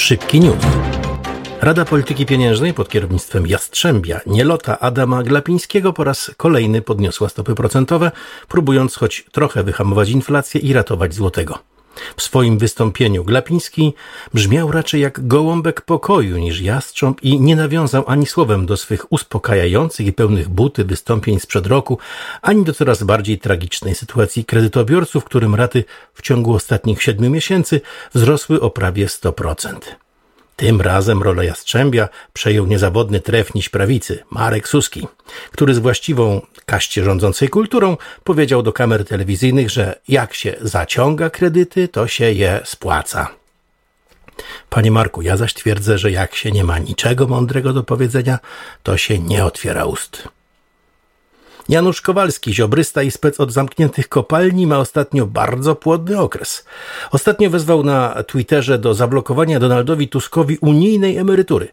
Szybki news. Rada Polityki Pieniężnej pod kierownictwem Jastrzębia, Nielota Adama Glapińskiego po raz kolejny podniosła stopy procentowe, próbując choć trochę wyhamować inflację i ratować złotego. W swoim wystąpieniu Glapiński brzmiał raczej jak gołąbek pokoju niż jastrząb i nie nawiązał ani słowem do swych uspokajających i pełnych buty wystąpień sprzed roku, ani do coraz bardziej tragicznej sytuacji kredytobiorców, którym raty w ciągu ostatnich siedmiu miesięcy wzrosły o prawie 100%. Tym razem rolę Jastrzębia przejął niezawodny trefniś prawicy, Marek Suski, który z właściwą kaście rządzącej kulturą powiedział do kamer telewizyjnych, że jak się zaciąga kredyty, to się je spłaca. Panie Marku, ja zaś twierdzę, że jak się nie ma niczego mądrego do powiedzenia, to się nie otwiera ust. Janusz Kowalski, ziobrysta i spec od zamkniętych kopalni, ma ostatnio bardzo płodny okres. Ostatnio wezwał na Twitterze do zablokowania Donaldowi Tuskowi unijnej emerytury.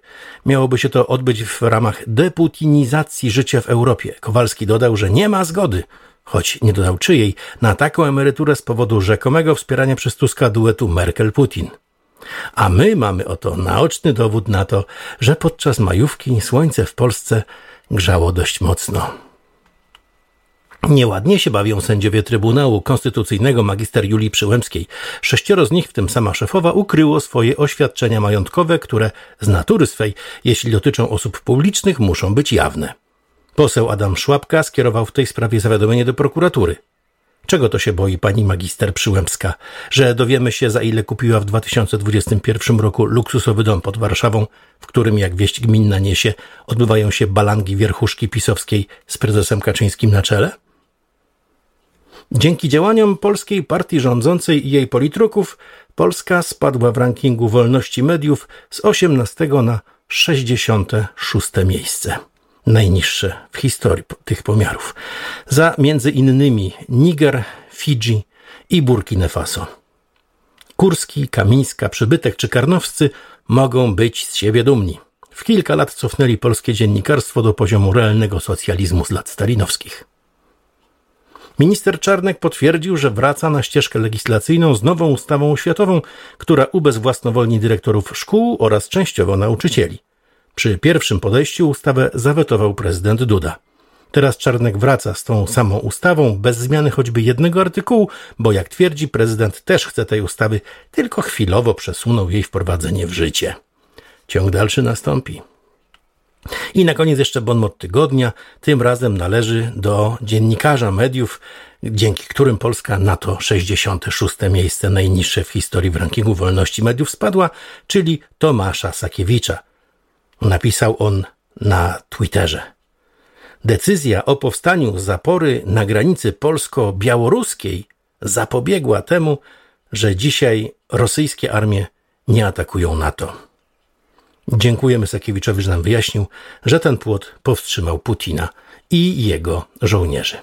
Miałoby się to odbyć w ramach deputinizacji życia w Europie. Kowalski dodał, że nie ma zgody choć nie dodał czyjej, na taką emeryturę z powodu rzekomego wspierania przez Tuska duetu Merkel-Putin. A my mamy oto naoczny dowód na to, że podczas majówki słońce w Polsce grzało dość mocno. Nieładnie się bawią sędziowie Trybunału Konstytucyjnego magister Julii Przyłębskiej. Sześcioro z nich, w tym sama szefowa, ukryło swoje oświadczenia majątkowe, które z natury swej, jeśli dotyczą osób publicznych, muszą być jawne. Poseł Adam Szłapka skierował w tej sprawie zawiadomienie do prokuratury. Czego to się boi pani magister Przyłębska? Że dowiemy się, za ile kupiła w 2021 roku luksusowy dom pod Warszawą, w którym, jak wieść gminna niesie, odbywają się balangi wierchuszki pisowskiej z prezesem Kaczyńskim na czele? Dzięki działaniom polskiej partii rządzącej i jej politruków Polska spadła w rankingu wolności mediów z 18 na 66 miejsce. Najniższe w historii tych pomiarów. Za między innymi Niger, Fidżi i Burkina Faso. Kurski, Kamińska, Przybytek czy Karnowscy mogą być z siebie dumni. W kilka lat cofnęli polskie dziennikarstwo do poziomu realnego socjalizmu z lat stalinowskich. Minister Czarnek potwierdził, że wraca na ścieżkę legislacyjną z nową ustawą oświatową, która ubezwłasnowolni dyrektorów szkół oraz częściowo nauczycieli. Przy pierwszym podejściu ustawę zawetował prezydent Duda. Teraz Czarnek wraca z tą samą ustawą, bez zmiany choćby jednego artykułu, bo jak twierdzi prezydent też chce tej ustawy, tylko chwilowo przesunął jej wprowadzenie w życie. Ciąg dalszy nastąpi. I na koniec jeszcze bonmot tygodnia. Tym razem należy do dziennikarza mediów, dzięki którym Polska na to 66. miejsce najniższe w historii w rankingu wolności mediów spadła, czyli Tomasza Sakiewicza. Napisał on na Twitterze. Decyzja o powstaniu zapory na granicy polsko-białoruskiej zapobiegła temu, że dzisiaj rosyjskie armie nie atakują NATO. Dziękujemy Sakiewiczowi, że nam wyjaśnił, że ten płot powstrzymał Putina i jego żołnierzy.